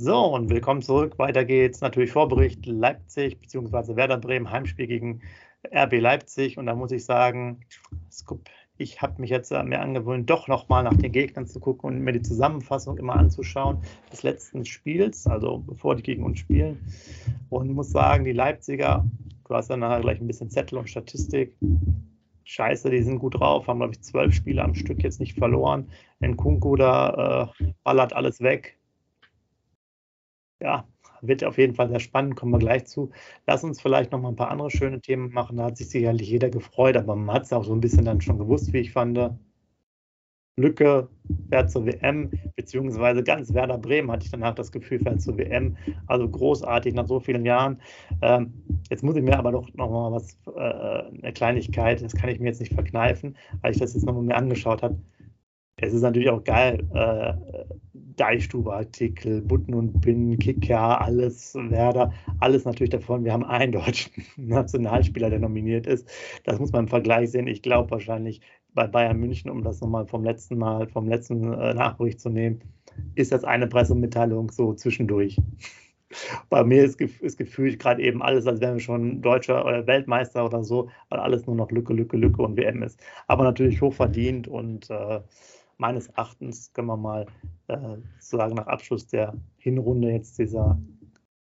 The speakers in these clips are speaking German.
So, und willkommen zurück. Weiter geht's. Natürlich Vorbericht Leipzig bzw. Werder Bremen, Heimspiel gegen RB Leipzig. Und da muss ich sagen, ich habe mich jetzt mehr angewöhnt, doch nochmal nach den Gegnern zu gucken und mir die Zusammenfassung immer anzuschauen des letzten Spiels, also bevor die gegen uns spielen. Und muss sagen, die Leipziger, du hast dann nachher gleich ein bisschen Zettel und Statistik. Scheiße, die sind gut drauf, haben, glaube ich, zwölf Spiele am Stück jetzt nicht verloren. Nkunku da äh, ballert alles weg ja, wird auf jeden Fall sehr spannend, kommen wir gleich zu. Lass uns vielleicht noch mal ein paar andere schöne Themen machen. Da hat sich sicherlich jeder gefreut, aber man hat es auch so ein bisschen dann schon gewusst, wie ich fand. Lücke fährt zur WM, beziehungsweise ganz Werder Bremen hatte ich danach das Gefühl, fährt zur WM. Also großartig nach so vielen Jahren. Ähm, jetzt muss ich mir aber doch noch mal was, äh, eine Kleinigkeit, das kann ich mir jetzt nicht verkneifen, weil ich das jetzt noch mal mir angeschaut habe. Es ist natürlich auch geil, äh, Deichstube-Artikel, Butten und Binnen, Kicker, alles, Werder, alles natürlich davon. Wir haben einen deutschen Nationalspieler, der nominiert ist. Das muss man im Vergleich sehen. Ich glaube wahrscheinlich bei Bayern München, um das nochmal vom letzten Mal, vom letzten äh, Nachbericht zu nehmen, ist das eine Pressemitteilung so zwischendurch. Bei mir ist, ist gefühlt gerade eben alles, als wären wir schon Deutscher oder Weltmeister oder so, weil alles nur noch Lücke, Lücke, Lücke und WM ist. Aber natürlich hochverdient und äh, meines Erachtens können wir mal äh, sozusagen nach Abschluss der Hinrunde jetzt dieser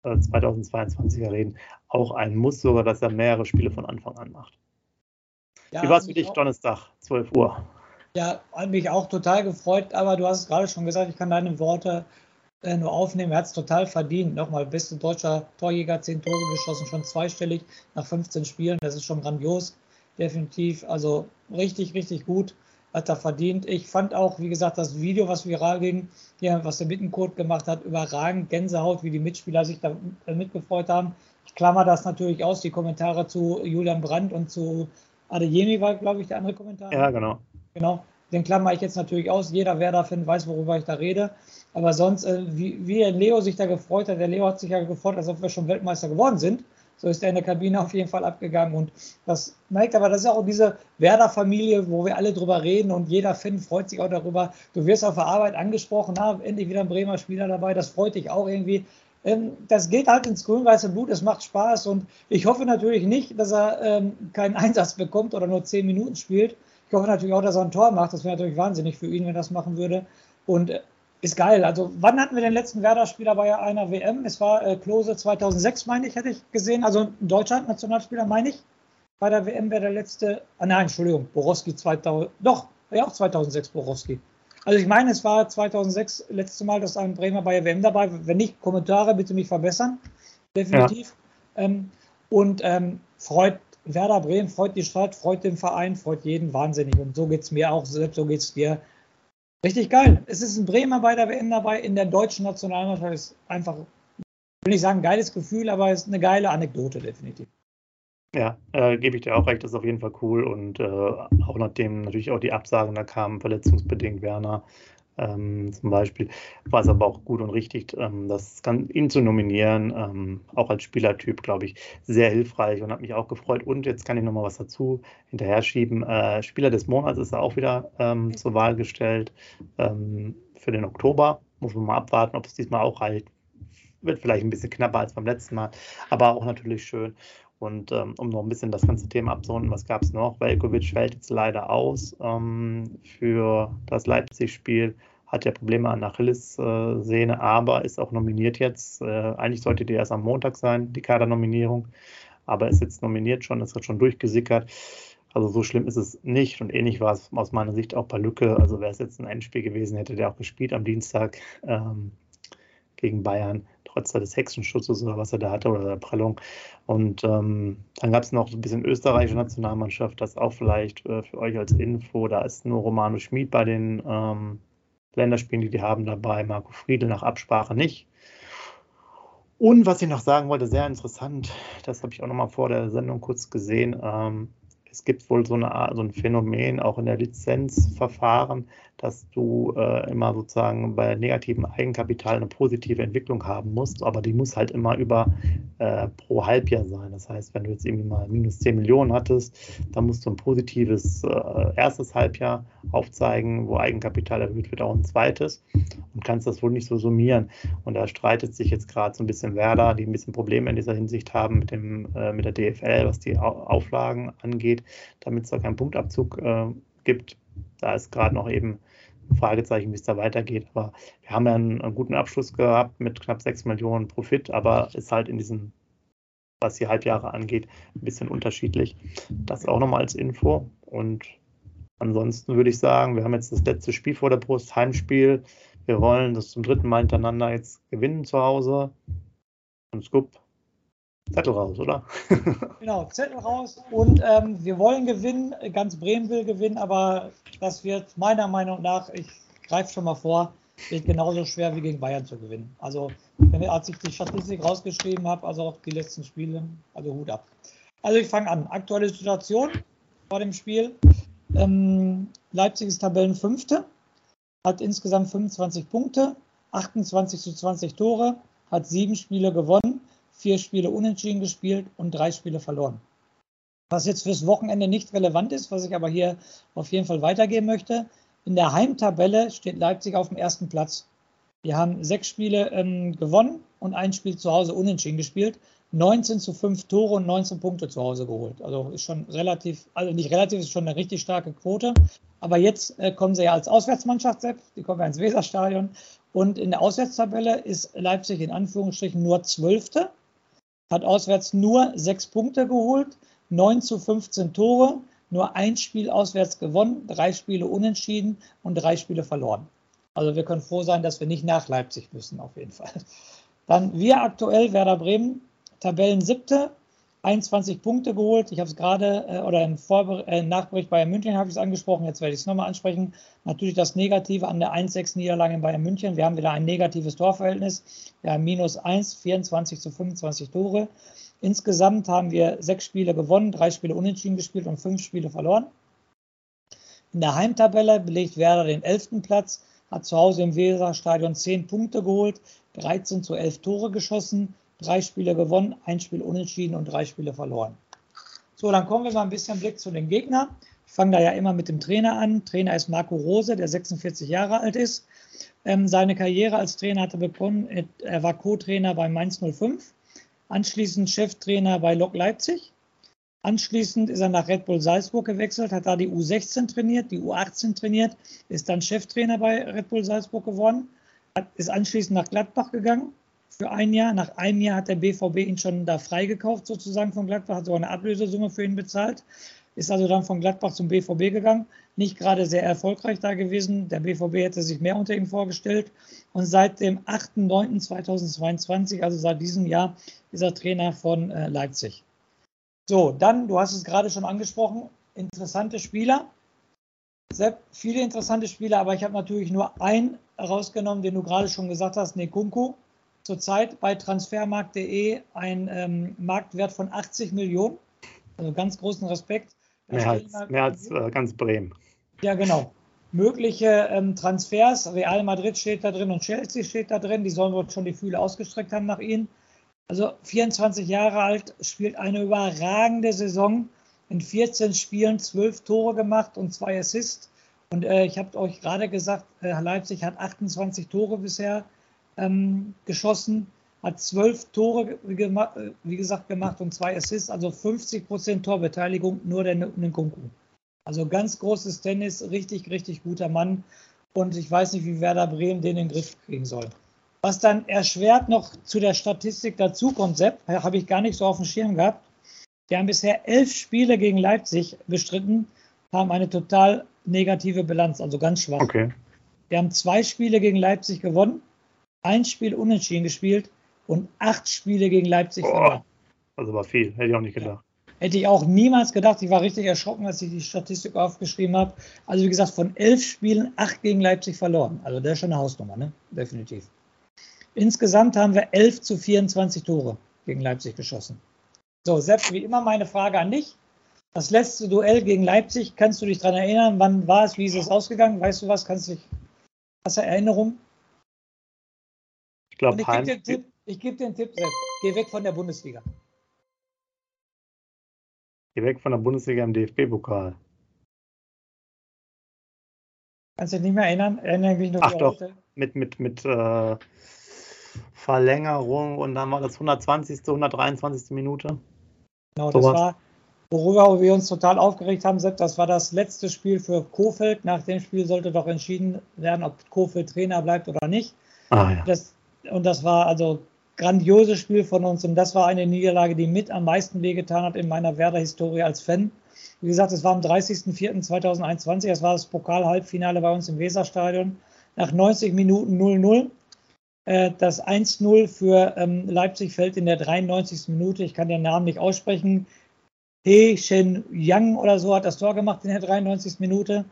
äh, 2022er reden, auch ein Muss sogar, dass er mehrere Spiele von Anfang an macht. Ja, Wie war es für dich, Donnerstag, 12 Uhr? Ja, hat mich auch total gefreut, aber du hast es gerade schon gesagt, ich kann deine Worte äh, nur aufnehmen. Er hat es total verdient. Nochmal, beste deutscher Torjäger, 10 Tore geschossen, schon zweistellig nach 15 Spielen. Das ist schon grandios, definitiv. Also richtig, richtig gut hat er verdient. Ich fand auch, wie gesagt, das Video, was viral ging, hier, was der Bittenkurt gemacht hat, überragend. Gänsehaut, wie die Mitspieler sich da äh, mitgefreut haben. Ich klammer das natürlich aus, die Kommentare zu Julian Brandt und zu Adeyemi war, glaube ich, der andere Kommentar. Ja, genau. Genau. Den klammer ich jetzt natürlich aus. Jeder Werder-Fan weiß, worüber ich da rede. Aber sonst, äh, wie, wie Leo sich da gefreut hat, der Leo hat sich ja gefreut, als ob wir schon Weltmeister geworden sind. So ist er in der Kabine auf jeden Fall abgegangen. Und das merkt aber, das ist auch diese Werder-Familie, wo wir alle drüber reden und jeder Fan freut sich auch darüber. Du wirst auf der Arbeit angesprochen, na, endlich wieder ein Bremer Spieler dabei, das freut dich auch irgendwie. Ähm, das geht halt ins grün-weiße Blut, es macht Spaß und ich hoffe natürlich nicht, dass er ähm, keinen Einsatz bekommt oder nur zehn Minuten spielt. Ich hoffe natürlich auch, dass er ein Tor macht. Das wäre natürlich wahnsinnig für ihn, wenn er das machen würde. Und äh, ist geil. Also, wann hatten wir den letzten Werder-Spieler bei einer WM? Es war äh, Klose 2006, meine ich, hätte ich gesehen. Also, Deutschland, Nationalspieler, meine ich. Bei der WM wäre der letzte. Ah, nein, Entschuldigung, Borowski 2000. Doch, ja, auch 2006 Borowski. Also, ich meine, es war 2006 letzte Mal, dass ein Bremer bei der WM dabei war. Wenn nicht, Kommentare bitte mich verbessern. Definitiv. Ja. Ähm, und ähm, freut Werder Bremen, freut die Stadt, freut den Verein, freut jeden wahnsinnig. Und so geht es mir auch, selbst so geht es dir Richtig geil. Es ist ein Bremer bei der WM dabei. In der deutschen Nationalmannschaft ist einfach, will ich sagen, geiles Gefühl, aber es ist eine geile Anekdote, definitiv. Ja, äh, gebe ich dir auch recht, das ist auf jeden Fall cool. Und äh, auch nachdem natürlich auch die Absagen da kamen, verletzungsbedingt Werner, ähm, zum Beispiel, war es aber auch gut und richtig, ähm, das kann, ihn zu nominieren, ähm, auch als Spielertyp, glaube ich, sehr hilfreich und hat mich auch gefreut. Und jetzt kann ich nochmal was dazu hinterher schieben. Äh, Spieler des Monats ist er auch wieder ähm, zur Wahl gestellt ähm, für den Oktober. Muss man mal abwarten, ob es diesmal auch reicht. Wird vielleicht ein bisschen knapper als beim letzten Mal, aber auch natürlich schön. Und ähm, um noch ein bisschen das ganze Thema abzurunden, was gab es noch? Velkovic fällt jetzt leider aus ähm, für das Leipzig-Spiel, hat ja Probleme an Achillessehne, aber ist auch nominiert jetzt. Äh, eigentlich sollte die erst am Montag sein, die Kadernominierung, aber ist jetzt nominiert schon, ist jetzt schon durchgesickert. Also so schlimm ist es nicht und ähnlich war es aus meiner Sicht auch bei Lücke. Also wäre es jetzt ein Endspiel gewesen, hätte der auch gespielt am Dienstag ähm, gegen Bayern trotz des Hexenschutzes oder was er da hatte oder der Prellung. Und ähm, dann gab es noch ein bisschen österreichische Nationalmannschaft, das auch vielleicht äh, für euch als Info. Da ist nur Romano Schmid bei den ähm, Länderspielen, die die haben dabei, Marco Friedel nach Absprache nicht. Und was ich noch sagen wollte, sehr interessant, das habe ich auch noch mal vor der Sendung kurz gesehen. Ähm, es gibt wohl so, eine, so ein Phänomen auch in der Lizenzverfahren, dass du äh, immer sozusagen bei negativem Eigenkapital eine positive Entwicklung haben musst, aber die muss halt immer über äh, pro Halbjahr sein. Das heißt, wenn du jetzt irgendwie mal minus 10 Millionen hattest, dann musst du ein positives äh, erstes Halbjahr aufzeigen, wo Eigenkapital erhöht wird, auch ein zweites und kannst das wohl nicht so summieren. Und da streitet sich jetzt gerade so ein bisschen Werder, die ein bisschen Probleme in dieser Hinsicht haben mit, dem, äh, mit der DFL, was die Auflagen angeht, damit es da keinen Punktabzug äh, gibt. Da ist gerade noch eben ein Fragezeichen, wie es da weitergeht. Aber wir haben ja einen, einen, guten Abschluss gehabt mit knapp 6 Millionen Profit, aber ist halt in diesen, was die Halbjahre angeht, ein bisschen unterschiedlich. Das auch nochmal als Info. Und ansonsten würde ich sagen, wir haben jetzt das letzte Spiel vor der Brust, Heimspiel. Wir wollen das zum dritten Mal hintereinander jetzt gewinnen zu Hause. Und Scoop, Zettel raus, oder? genau, Zettel raus. Und ähm, wir wollen gewinnen. Ganz Bremen will gewinnen, aber das wird meiner Meinung nach, ich greife schon mal vor, wird genauso schwer wie gegen Bayern zu gewinnen. Also, wenn, als ich die Statistik rausgeschrieben habe, also auch die letzten Spiele, also Hut ab. Also, ich fange an. Aktuelle Situation vor dem Spiel. Ähm, Leipzig ist Tabellenfünfte, hat insgesamt 25 Punkte, 28 zu 20 Tore, hat sieben Spiele gewonnen vier Spiele unentschieden gespielt und drei Spiele verloren. Was jetzt fürs Wochenende nicht relevant ist, was ich aber hier auf jeden Fall weitergeben möchte. In der Heimtabelle steht Leipzig auf dem ersten Platz. Wir haben sechs Spiele ähm, gewonnen und ein Spiel zu Hause unentschieden gespielt. 19 zu 5 Tore und 19 Punkte zu Hause geholt. Also ist schon relativ, also nicht relativ, ist schon eine richtig starke Quote. Aber jetzt äh, kommen sie ja als Auswärtsmannschaft selbst, die kommen ja ins Weserstadion. Und in der Auswärtstabelle ist Leipzig in Anführungsstrichen nur Zwölfte hat auswärts nur sechs Punkte geholt, 9 zu 15 Tore, nur ein Spiel auswärts gewonnen, drei Spiele unentschieden und drei Spiele verloren. Also wir können froh sein, dass wir nicht nach Leipzig müssen, auf jeden Fall. Dann wir aktuell, Werder Bremen, Tabellen siebte, 21 Punkte geholt. Ich habe es gerade äh, oder im Vorbericht, äh, Nachbericht Bayern München habe ich es angesprochen. Jetzt werde ich es nochmal ansprechen. Natürlich das Negative an der 1-6-Niederlage in Bayern München. Wir haben wieder ein negatives Torverhältnis. Wir haben minus 1, 24 zu 25 Tore. Insgesamt haben wir sechs Spiele gewonnen, drei Spiele unentschieden gespielt und fünf Spiele verloren. In der Heimtabelle belegt Werder den 11. Platz, hat zu Hause im Weserstadion 10 Punkte geholt, 13 zu 11 Tore geschossen, drei Spiele gewonnen, ein Spiel unentschieden und drei Spiele verloren. So, dann kommen wir mal ein bisschen Blick zu den Gegnern. Ich fange da ja immer mit dem Trainer an. Trainer ist Marco Rose, der 46 Jahre alt ist. Ähm, seine Karriere als Trainer hatte begonnen, er war Co-Trainer bei Mainz 05, anschließend Cheftrainer bei Lok Leipzig. Anschließend ist er nach Red Bull Salzburg gewechselt, hat da die U16 trainiert, die U18 trainiert, ist dann Cheftrainer bei Red Bull Salzburg geworden, ist anschließend nach Gladbach gegangen, für ein Jahr. Nach einem Jahr hat der BVB ihn schon da freigekauft, sozusagen von Gladbach, hat sogar eine Ablösesumme für ihn bezahlt. Ist also dann von Gladbach zum BVB gegangen. Nicht gerade sehr erfolgreich da gewesen. Der BVB hätte sich mehr unter ihm vorgestellt. Und seit dem 8.9.2022, also seit diesem Jahr, ist er Trainer von äh, Leipzig. So, dann, du hast es gerade schon angesprochen, interessante Spieler. Sehr viele interessante Spieler, aber ich habe natürlich nur einen herausgenommen, den du gerade schon gesagt hast, Nekunku zurzeit bei transfermarkt.de ein ähm, Marktwert von 80 Millionen. Also ganz großen Respekt. mehr als, mehr als äh, ganz Bremen. Ja, genau. Mögliche ähm, Transfers, Real Madrid steht da drin und Chelsea steht da drin, die sollen wohl schon die Fühle ausgestreckt haben nach ihnen. Also 24 Jahre alt, spielt eine überragende Saison. In 14 Spielen 12 Tore gemacht und zwei Assists. Und äh, ich habe euch gerade gesagt, äh, Leipzig hat 28 Tore bisher ähm, geschossen, hat zwölf Tore, wie gesagt, gemacht und zwei Assists, also 50 Prozent Torbeteiligung, nur der Nkunku. Also ganz großes Tennis, richtig, richtig guter Mann. Und ich weiß nicht, wie Werder Bremen den in den Griff kriegen soll. Was dann erschwert noch zu der Statistik dazukommt, Sepp, habe ich gar nicht so auf dem Schirm gehabt. Wir haben bisher elf Spiele gegen Leipzig bestritten, haben eine total negative Bilanz, also ganz schwach. Okay. Wir haben zwei Spiele gegen Leipzig gewonnen ein Spiel unentschieden gespielt, und acht Spiele gegen Leipzig Boah. verloren. Also war viel, hätte ich auch nicht gedacht. Hätte ich auch niemals gedacht. Ich war richtig erschrocken, als ich die Statistik aufgeschrieben habe. Also wie gesagt, von elf Spielen acht gegen Leipzig verloren. Also das ist schon eine Hausnummer, ne? Definitiv. Insgesamt haben wir 11 zu 24 Tore gegen Leipzig geschossen. So, Sepp, wie immer meine Frage an dich. Das letzte Duell gegen Leipzig, kannst du dich daran erinnern? Wann war es? Wie ist es ausgegangen? Weißt du was? Kannst du dich, hast du Erinnerung? Ich glaube, ich gebe dir, einen Tipp, dir einen Tipp, Sepp. Geh weg von der Bundesliga. Geh weg von der Bundesliga im DFB-Pokal. Kannst du dich nicht mehr erinnern? Erinnere mich noch Ach doch. heute. Mit, mit, mit äh, Verlängerung und dann war das 120., 123. Minute. Genau, das Sowas. war, worüber wir uns total aufgeregt haben, Sepp, das war das letzte Spiel für Kofeld. Nach dem Spiel sollte doch entschieden werden, ob Kofeld Trainer bleibt oder nicht. Ah ja. Das, und das war also grandioses Spiel von uns und das war eine Niederlage, die mit am meisten wehgetan hat in meiner Werder-Historie als Fan. Wie gesagt, es war am 30.04.2021, das war das Pokal-Halbfinale bei uns im Weserstadion. Nach 90 Minuten 0-0. Äh, Das 1-0 für ähm, Leipzig fällt in der 93. Minute. Ich kann den Namen nicht aussprechen. He Shen Yang oder so hat das Tor gemacht in der 93. Minute.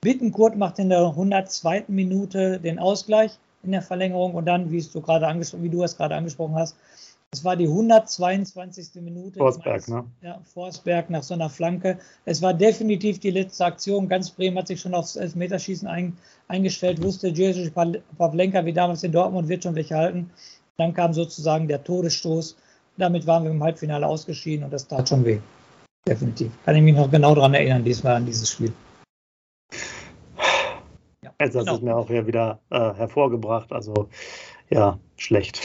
Bittenkurt macht in der 102. Minute den Ausgleich in der Verlängerung und dann, wie, du, gerade angesprochen, wie du es gerade angesprochen hast, es war die 122. Minute. Forsberg, ne? Ja, Forsberg nach so einer Flanke. Es war definitiv die letzte Aktion. Ganz Bremen hat sich schon aufs Elfmeterschießen ein, eingestellt, wusste Jerzy Pavlenka wie damals in Dortmund wird schon welche halten. Dann kam sozusagen der Todesstoß. Damit waren wir im Halbfinale ausgeschieden und das tat schon weh. Definitiv. Kann ich mich noch genau daran erinnern, diesmal an dieses Spiel. Jetzt hast du es mir auch hier wieder äh, hervorgebracht. Also ja, schlecht.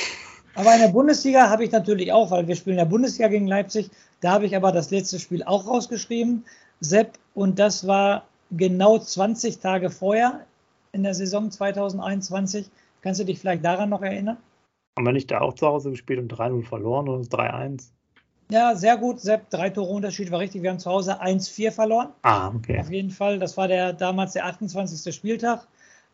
Aber in der Bundesliga habe ich natürlich auch, weil wir spielen in der Bundesliga gegen Leipzig, da habe ich aber das letzte Spiel auch rausgeschrieben, Sepp, und das war genau 20 Tage vorher in der Saison 2021. Kannst du dich vielleicht daran noch erinnern? Haben wir nicht da auch zu Hause gespielt und 3-0 verloren oder 3-1? Ja, sehr gut, Sepp. Drei Tore Unterschied war richtig. Wir haben zu Hause 1-4 verloren. Ah, okay. Auf jeden Fall. Das war der damals der 28. Spieltag.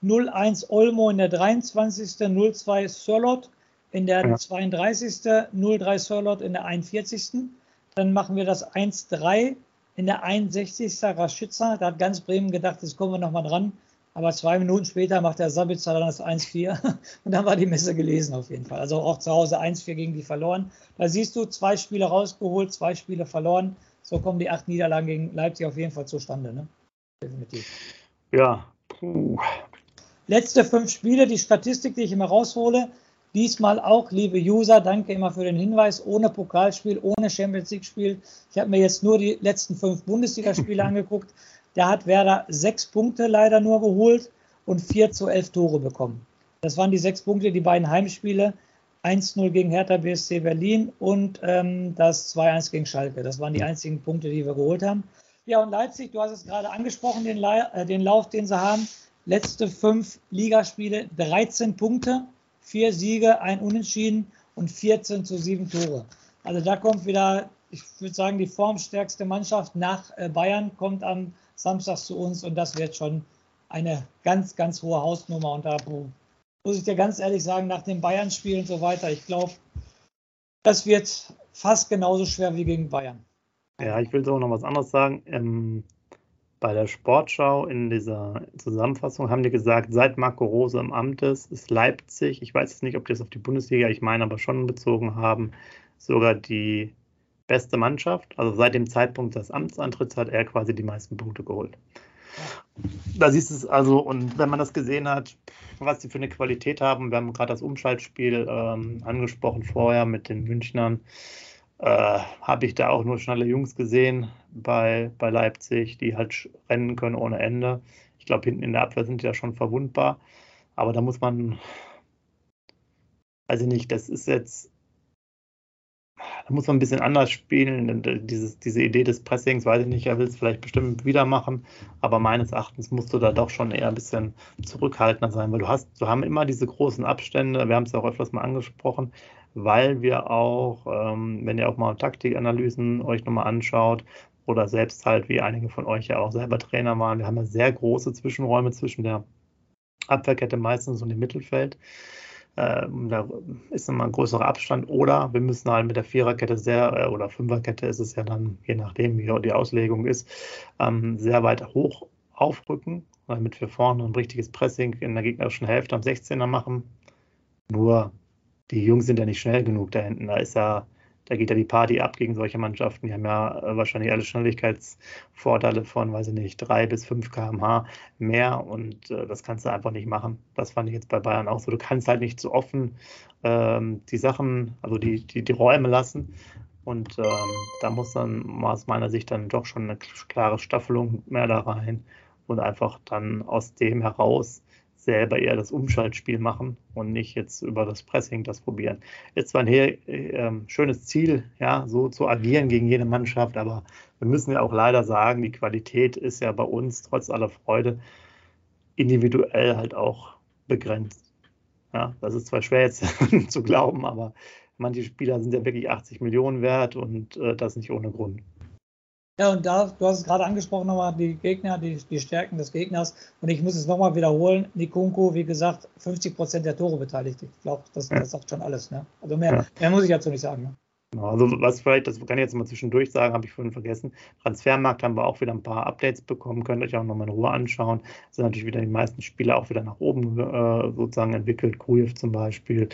0-1 Olmo in der 23. 0-2 Sörlot in der Ja. 32. 0-3 Sörlot in der 41. Dann machen wir das 1-3 in der 61. Raschitzer. Da hat ganz Bremen gedacht, jetzt kommen wir nochmal dran. Aber zwei Minuten später macht der Sabitzer dann das 1-4 und dann war die Messe gelesen auf jeden Fall. Also auch zu Hause 1-4 gegen die verloren. Da siehst du, zwei Spiele rausgeholt, zwei Spiele verloren. So kommen die acht Niederlagen gegen Leipzig auf jeden Fall zustande. Ne? Definitiv. Ja, puh. Letzte fünf Spiele, die Statistik, die ich immer raushole. Diesmal auch, liebe User, danke immer für den Hinweis, ohne Pokalspiel, ohne Champions League-Spiel. Ich habe mir jetzt nur die letzten fünf Bundesligaspiele angeguckt. Da hat Werder sechs Punkte leider nur geholt und vier zu elf Tore bekommen. Das waren die sechs Punkte, die beiden Heimspiele. 1-0 gegen Hertha BSC Berlin und ähm, das 2-1 gegen Schalke. Das waren die einzigen Punkte, die wir geholt haben. Ja, und Leipzig, du hast es gerade angesprochen, den, La äh, den Lauf, den sie haben. Letzte fünf Ligaspiele, 13 Punkte, vier Siege, ein Unentschieden und 14 zu 7 Tore. Also da kommt wieder, ich würde sagen, die formstärkste Mannschaft nach äh, Bayern kommt am Samstag zu uns und das wird schon eine ganz, ganz hohe Hausnummer. Und da muss ich dir ganz ehrlich sagen, nach dem Bayern-Spiel und so weiter, ich glaube, das wird fast genauso schwer wie gegen Bayern. Ja, ich will so noch was anderes sagen. Ähm, bei der Sportschau in dieser Zusammenfassung haben die gesagt, seit Marco Rose im Amt ist, ist Leipzig, ich weiß jetzt nicht, ob die das auf die Bundesliga, ich meine aber schon bezogen haben, sogar die beste Mannschaft. Also seit dem Zeitpunkt des Amtsantritts hat er quasi die meisten Punkte geholt. Da siehst du es also, und wenn man das gesehen hat, was sie für eine Qualität haben, wir haben gerade das Umschaltspiel ähm, angesprochen vorher mit den Münchnern, äh, habe ich da auch nur schnelle Jungs gesehen bei, bei Leipzig, die halt rennen können ohne Ende. Ich glaube, hinten in der Abwehr sind die ja schon verwundbar. Aber da muss man, ich nicht, das ist jetzt, da muss man ein bisschen anders spielen. Dieses, diese Idee des Pressings, weiß ich nicht, er will es vielleicht bestimmt wieder machen. Aber meines Erachtens musst du da doch schon eher ein bisschen zurückhaltender sein, weil du hast, du haben immer diese großen Abstände. Wir haben es ja auch öfters mal angesprochen weil wir auch, ähm, wenn ihr auch mal Taktikanalysen euch nochmal anschaut oder selbst halt, wie einige von euch ja auch selber Trainer waren, wir haben ja sehr große Zwischenräume zwischen der Abwehrkette meistens und dem Mittelfeld. Äh, da ist nochmal ein größerer Abstand. Oder wir müssen halt mit der Viererkette sehr, äh, oder Fünferkette ist es ja dann, je nachdem, wie die Auslegung ist, ähm, sehr weit hoch aufrücken, damit wir vorne ein richtiges Pressing in der gegnerischen Hälfte am 16er machen. Nur die Jungs sind ja nicht schnell genug da hinten. Da ist ja da geht ja die Party ab gegen solche Mannschaften. Die haben ja äh, wahrscheinlich alle Schnelligkeitsvorteile von, weiß ich nicht, 3 bis 5 km/h mehr und äh, das kannst du einfach nicht machen. Das fand ich jetzt bei Bayern auch so. Du kannst halt nicht so offen ähm, die Sachen, also die, die, die Räume lassen. Und ähm, da muss dann aus meiner Sicht dann doch schon eine klare Staffelung mehr da rein und einfach dann aus dem heraus selber eher das Umschaltspiel machen und nicht jetzt über das Pressing das probieren. Jetzt war ein äh, schönes Ziel, ja, so zu agieren gegen jede Mannschaft, aber wir müssen ja auch leider sagen, die Qualität ist ja bei uns trotz aller Freude individuell halt auch begrenzt. Ja, das ist zwar schwer jetzt zu glauben, aber manche Spieler sind ja wirklich 80 Millionen wert und äh, das nicht ohne Grund. Ja, und da, du hast es gerade angesprochen, nochmal die Gegner, die, die Stärken des Gegners. Und ich muss es nochmal wiederholen. Nikunku, wie gesagt, 50 Prozent der Tore beteiligt. Ich glaube, das, das sagt schon alles. Ne? Also mehr, ja. mehr muss ich dazu nicht sagen. Ne? Genau, also was vielleicht, das kann ich jetzt mal zwischendurch sagen, habe ich vorhin vergessen. Transfermarkt haben wir auch wieder ein paar Updates bekommen, könnt ihr euch auch nochmal in Ruhe anschauen. Sind natürlich wieder die meisten Spieler auch wieder nach oben äh, sozusagen entwickelt. Krujev zum Beispiel,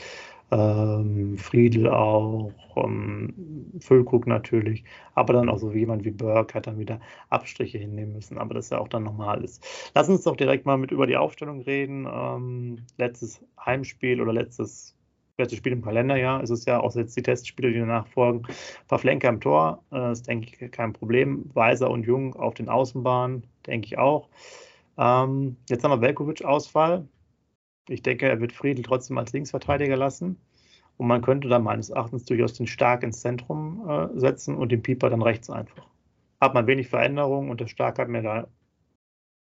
ähm, Friedel auch, ähm, Füllkrug natürlich, aber dann auch so jemand wie Burke hat dann wieder Abstriche hinnehmen müssen, aber das ist ja auch dann normal ist. Lass uns doch direkt mal mit über die Aufstellung reden. Ähm, letztes Heimspiel oder letztes, letztes Spiel im Kalenderjahr ist es ja, auch jetzt die Testspiele, die danach folgen. Pavlenka im Tor, äh, ist denke ich kein Problem. Weiser und Jung auf den Außenbahnen, denke ich auch. Ähm, jetzt haben wir Velkovic-Ausfall. Ich denke, er wird Friedel trotzdem als Linksverteidiger lassen. Und man könnte da meines Erachtens durchaus den Stark ins Zentrum äh, setzen und den Pieper dann rechts einfach. Hat man wenig Veränderungen und der Stark hat mir da,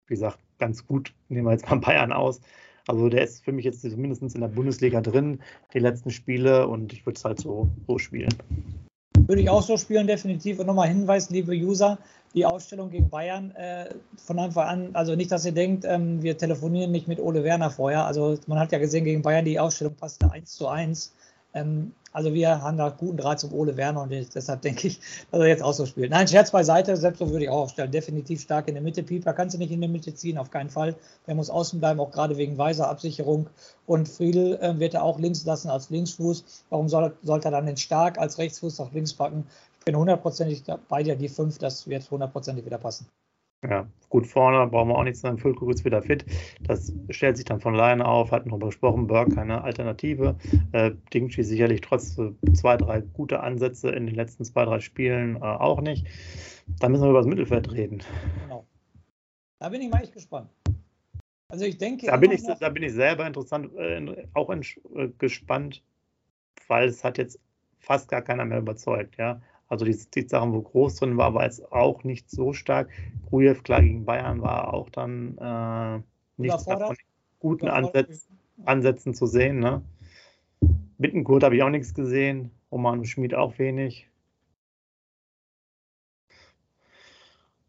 wie gesagt, ganz gut, nehmen wir jetzt mal Bayern aus. Also der ist für mich jetzt zumindest in der Bundesliga drin, die letzten Spiele, und ich würde es halt so, so spielen. Würde ich auch so spielen, definitiv. Und nochmal Hinweis, liebe User, die Ausstellung gegen Bayern äh, von Anfang an, also nicht, dass ihr denkt, ähm, wir telefonieren nicht mit Ole Werner vorher. Also man hat ja gesehen, gegen Bayern die Ausstellung passte 1 zu 1. Ähm, also wir haben da guten Draht zum Ole Werner und deshalb denke ich, dass er jetzt auch so spielt. Nein, Scherz beiseite, selbst so würde ich auch aufstellen. Definitiv stark in der Mitte. Pieper kannst du nicht in der Mitte ziehen, auf keinen Fall. Der muss außen bleiben, auch gerade wegen weiser Absicherung. Und Friedel äh, wird er auch links lassen als Linksfuß. Warum soll, sollte er dann den Stark als Rechtsfuß nach links packen? Ich bin hundertprozentig bei dir, die fünf, das wird hundertprozentig wieder passen. Ja, gut, vorne brauchen wir auch nichts sagen. Füllkrug ist wieder fit. Das stellt sich dann von alleine auf. Hatten darüber gesprochen. Burke keine Alternative. Äh, Dingchi sicherlich trotz zwei, drei gute Ansätze in den letzten zwei, drei Spielen äh, auch nicht. Da müssen wir über das Mittelfeld reden. Genau. Da bin ich mal echt gespannt. Also ich denke. Da bin ich, da bin ich selber interessant, äh, auch in, äh, gespannt, weil es hat jetzt fast gar keiner mehr überzeugt. Ja, also die, die Sachen, wo Groß drin war, war jetzt auch nicht so stark. Grujew, klar, gegen Bayern war auch dann äh, nicht von guten Ansätzen, Ansätzen zu sehen. Ne? Bittenkurt habe ich auch nichts gesehen. Roman Schmid auch wenig.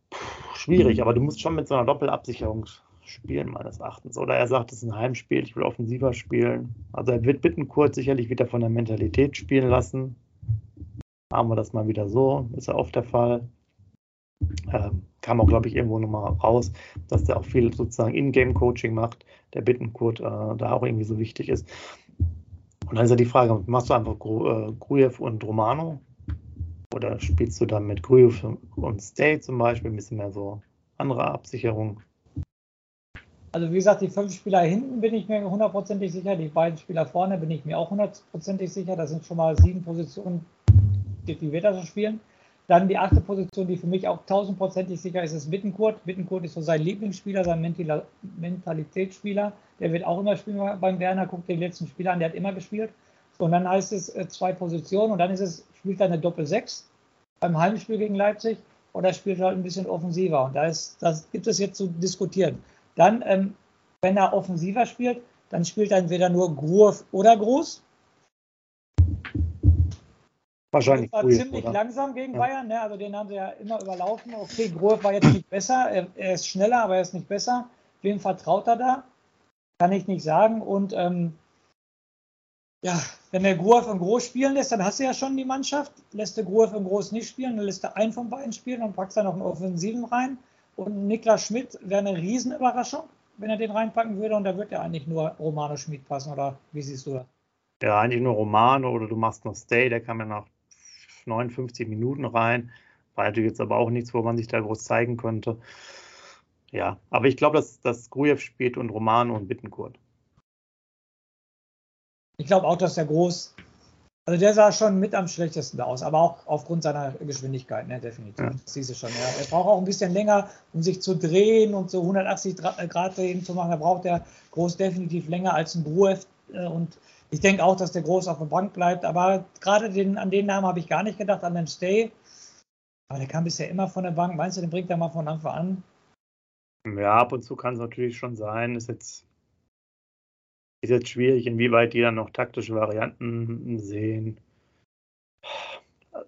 Puh, schwierig, aber du musst schon mit so einer Doppelabsicherung spielen, meines Erachtens. Oder er sagt, es ist ein Heimspiel, ich will offensiver spielen. Also er wird Bittenkurt sicherlich wieder von der Mentalität spielen lassen haben wir das mal wieder so. Ist ja oft der Fall. Ähm, kam auch, glaube ich, irgendwo nochmal raus, dass der auch viel sozusagen In-Game-Coaching macht, der Bittencode äh, da auch irgendwie so wichtig ist. Und dann ist ja die Frage, machst du einfach Gru äh, und Romano? Oder spielst du dann mit Grujew und Stay zum Beispiel ein bisschen mehr so andere Absicherung? Also wie gesagt, die fünf Spieler hinten bin ich mir hundertprozentig sicher, die beiden Spieler vorne bin ich mir auch hundertprozentig sicher. Das sind schon mal sieben Positionen, wie wird er so spielen. Dann die achte Position, die für mich auch tausendprozentig sicher ist, ist Bittenkurt. Bittenkurt ist so sein Lieblingsspieler, sein Mentalitätsspieler. Der wird auch immer spielen beim Werner. Guckt den letzten Spieler an, der hat immer gespielt. und dann heißt es äh, zwei Positionen und dann ist es, spielt er eine Doppel-6 beim Heimspiel gegen Leipzig oder spielt er halt ein bisschen offensiver. Und da ist, das gibt es jetzt zu diskutieren. Dann, ähm, wenn er offensiver spielt, dann spielt er entweder nur Groove oder Groß. Wahrscheinlich. Das war cool, ziemlich oder? langsam gegen ja. Bayern, ne? also den haben sie ja immer überlaufen. Okay, Groß war jetzt nicht besser, er, er, ist schneller, aber er ist nicht besser. Wem vertraut er da? Kann ich nicht sagen. Und ähm, Ja, wenn der Gruev und Groß spielen lässt, dann hast du ja schon die Mannschaft. Lässt der Gruev und Groß nicht spielen, dann lässt er einen von beiden spielen und packst da noch einen Offensiven rein. Und Niklas Schmidt wäre eine Riesenüberraschung, wenn er den reinpacken würde. Und da wird ja eigentlich nur Romano Schmidt passen, oder wie siehst du das? Ja, eigentlich nur Romano oder du machst noch Stay, der kam ja nach 59 Minuten rein. War natürlich jetzt aber auch nichts, wo man sich da groß zeigen könnte. Ja, aber ich glaube, dass, dass Grujew spielt und Romano und Bittenkurt. Ich glaube auch, dass der Groß, also der sah schon mit am schlechtesten aus, aber auch aufgrund seiner Geschwindigkeit, ne, definitiv. Ja. Das siehst du schon. Ja. Er braucht auch ein bisschen länger, um sich zu drehen und so 180 Grad drehen zu machen. Da braucht der Groß definitiv länger als ein Gruev. Äh, und ich denke auch, dass der Groß auf der Bank bleibt. Aber gerade den, an den Namen habe ich gar nicht gedacht, an den Stay. Aber der kam bisher immer von der Bank. Meinst du, den bringt er mal von Anfang an? Ja, ab und zu kann es natürlich schon sein. Ist jetzt, ist jetzt schwierig, inwieweit die dann noch taktische Varianten sehen.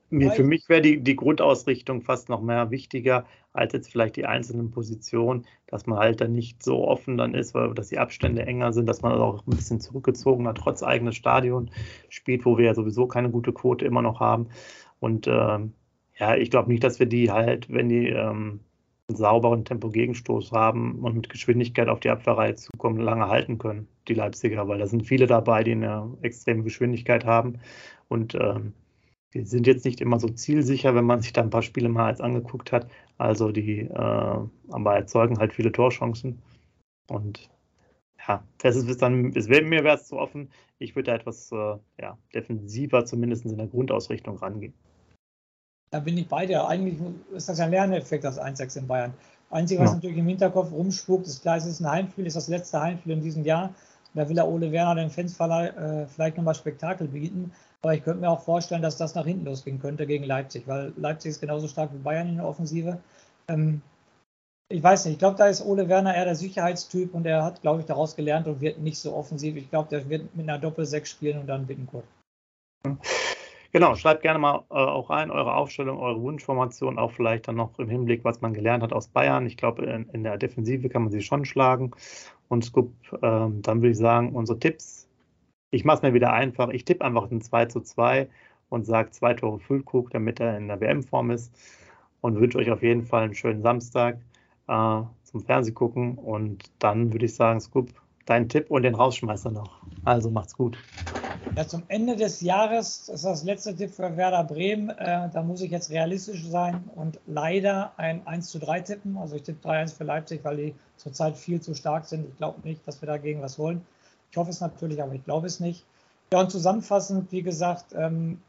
Mir, für mich wäre die, die Grundausrichtung fast noch mehr wichtiger als jetzt vielleicht die einzelnen Positionen, dass man halt dann nicht so offen dann ist, weil dass die Abstände enger sind, dass man auch ein bisschen zurückgezogener trotz eigenes Stadion spielt, wo wir ja sowieso keine gute Quote immer noch haben. Und ähm, ja, ich glaube nicht, dass wir die halt, wenn die ähm, einen sauberen Tempo-Gegenstoß haben und mit Geschwindigkeit auf die Abwehrreihe zukommen, lange halten können, die Leipziger, weil da sind viele dabei, die eine extreme Geschwindigkeit haben. Und ähm, die sind jetzt nicht immer so zielsicher, wenn man sich da ein paar Spiele mal als angeguckt hat. Also die äh, aber erzeugen halt viele Torchancen. Und ja, das ist dann, es wäre mir wäre es zu offen. Ich würde da etwas äh, ja, defensiver, zumindest in der Grundausrichtung rangehen. Da bin ich bei dir. Eigentlich ist das ja ein Lerneffekt, das 1-6 in Bayern. Einzige, was ja. natürlich im Hinterkopf rumspukt, ist klar, es ist ein Heimspiel, ist das letzte Heimspiel in diesem Jahr. Da will der Ole Werner den Fans äh, vielleicht nochmal Spektakel bieten. Aber ich könnte mir auch vorstellen, dass das nach hinten losgehen könnte gegen Leipzig, weil Leipzig ist genauso stark wie Bayern in der Offensive. Ähm, ich weiß nicht, ich glaube, da ist Ole Werner eher der Sicherheitstyp und er hat, glaube ich, daraus gelernt und wird nicht so offensiv. Ich glaube, der wird mit einer Doppel-6 spielen und dann Bittenkurt. Genau, schreibt gerne mal äh, auch rein eure Aufstellung, eure Wunschformation, auch vielleicht dann noch im Hinblick, was man gelernt hat aus Bayern. Ich glaube, in, in, der Defensive kann man sie schon schlagen. Und Scoop, ähm, dann würde ich sagen, unsere Tipps. Ich mache es mir wieder einfach. Ich tippe einfach ein 2 zu 2 und sage zwei Tore Füllkrug, damit er in der WM-Form ist. Und wünsche euch auf jeden Fall einen schönen Samstag äh, zum Fernsehgucken. Und dann würde ich sagen, Scoop, dein Tipp und den Rausschmeißer noch. Also macht's gut. Ja, zum Ende des Jahres das ist das letzte Tipp für Werder Bremen. Äh, da muss ich jetzt realistisch sein und leider ein 1 zu 3 tippen. Also ich tippe 3-1 für Leipzig, weil die zurzeit viel zu stark sind. Ich glaube nicht, dass wir dagegen was wollen. Ich hoffe es natürlich, aber ich glaube es nicht. Ja, und zusammenfassend, wie gesagt, ähm,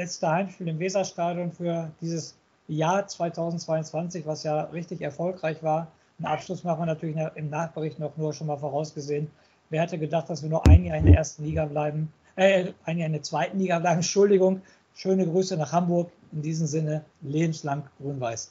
letzter Heimspiel im Weserstadion für dieses Jahr 2022, was ja richtig erfolgreich war. Einen Abschluss machen wir natürlich im Nachbericht noch nur schon mal vorausgesehen. Wer hätte gedacht, dass wir nur ein Jahr in der ersten Liga bleiben, äh, ein Jahr in der zweiten Liga bleiben? Entschuldigung. Schöne Grüße nach Hamburg. In diesem Sinne, lebenslang grün-weiß.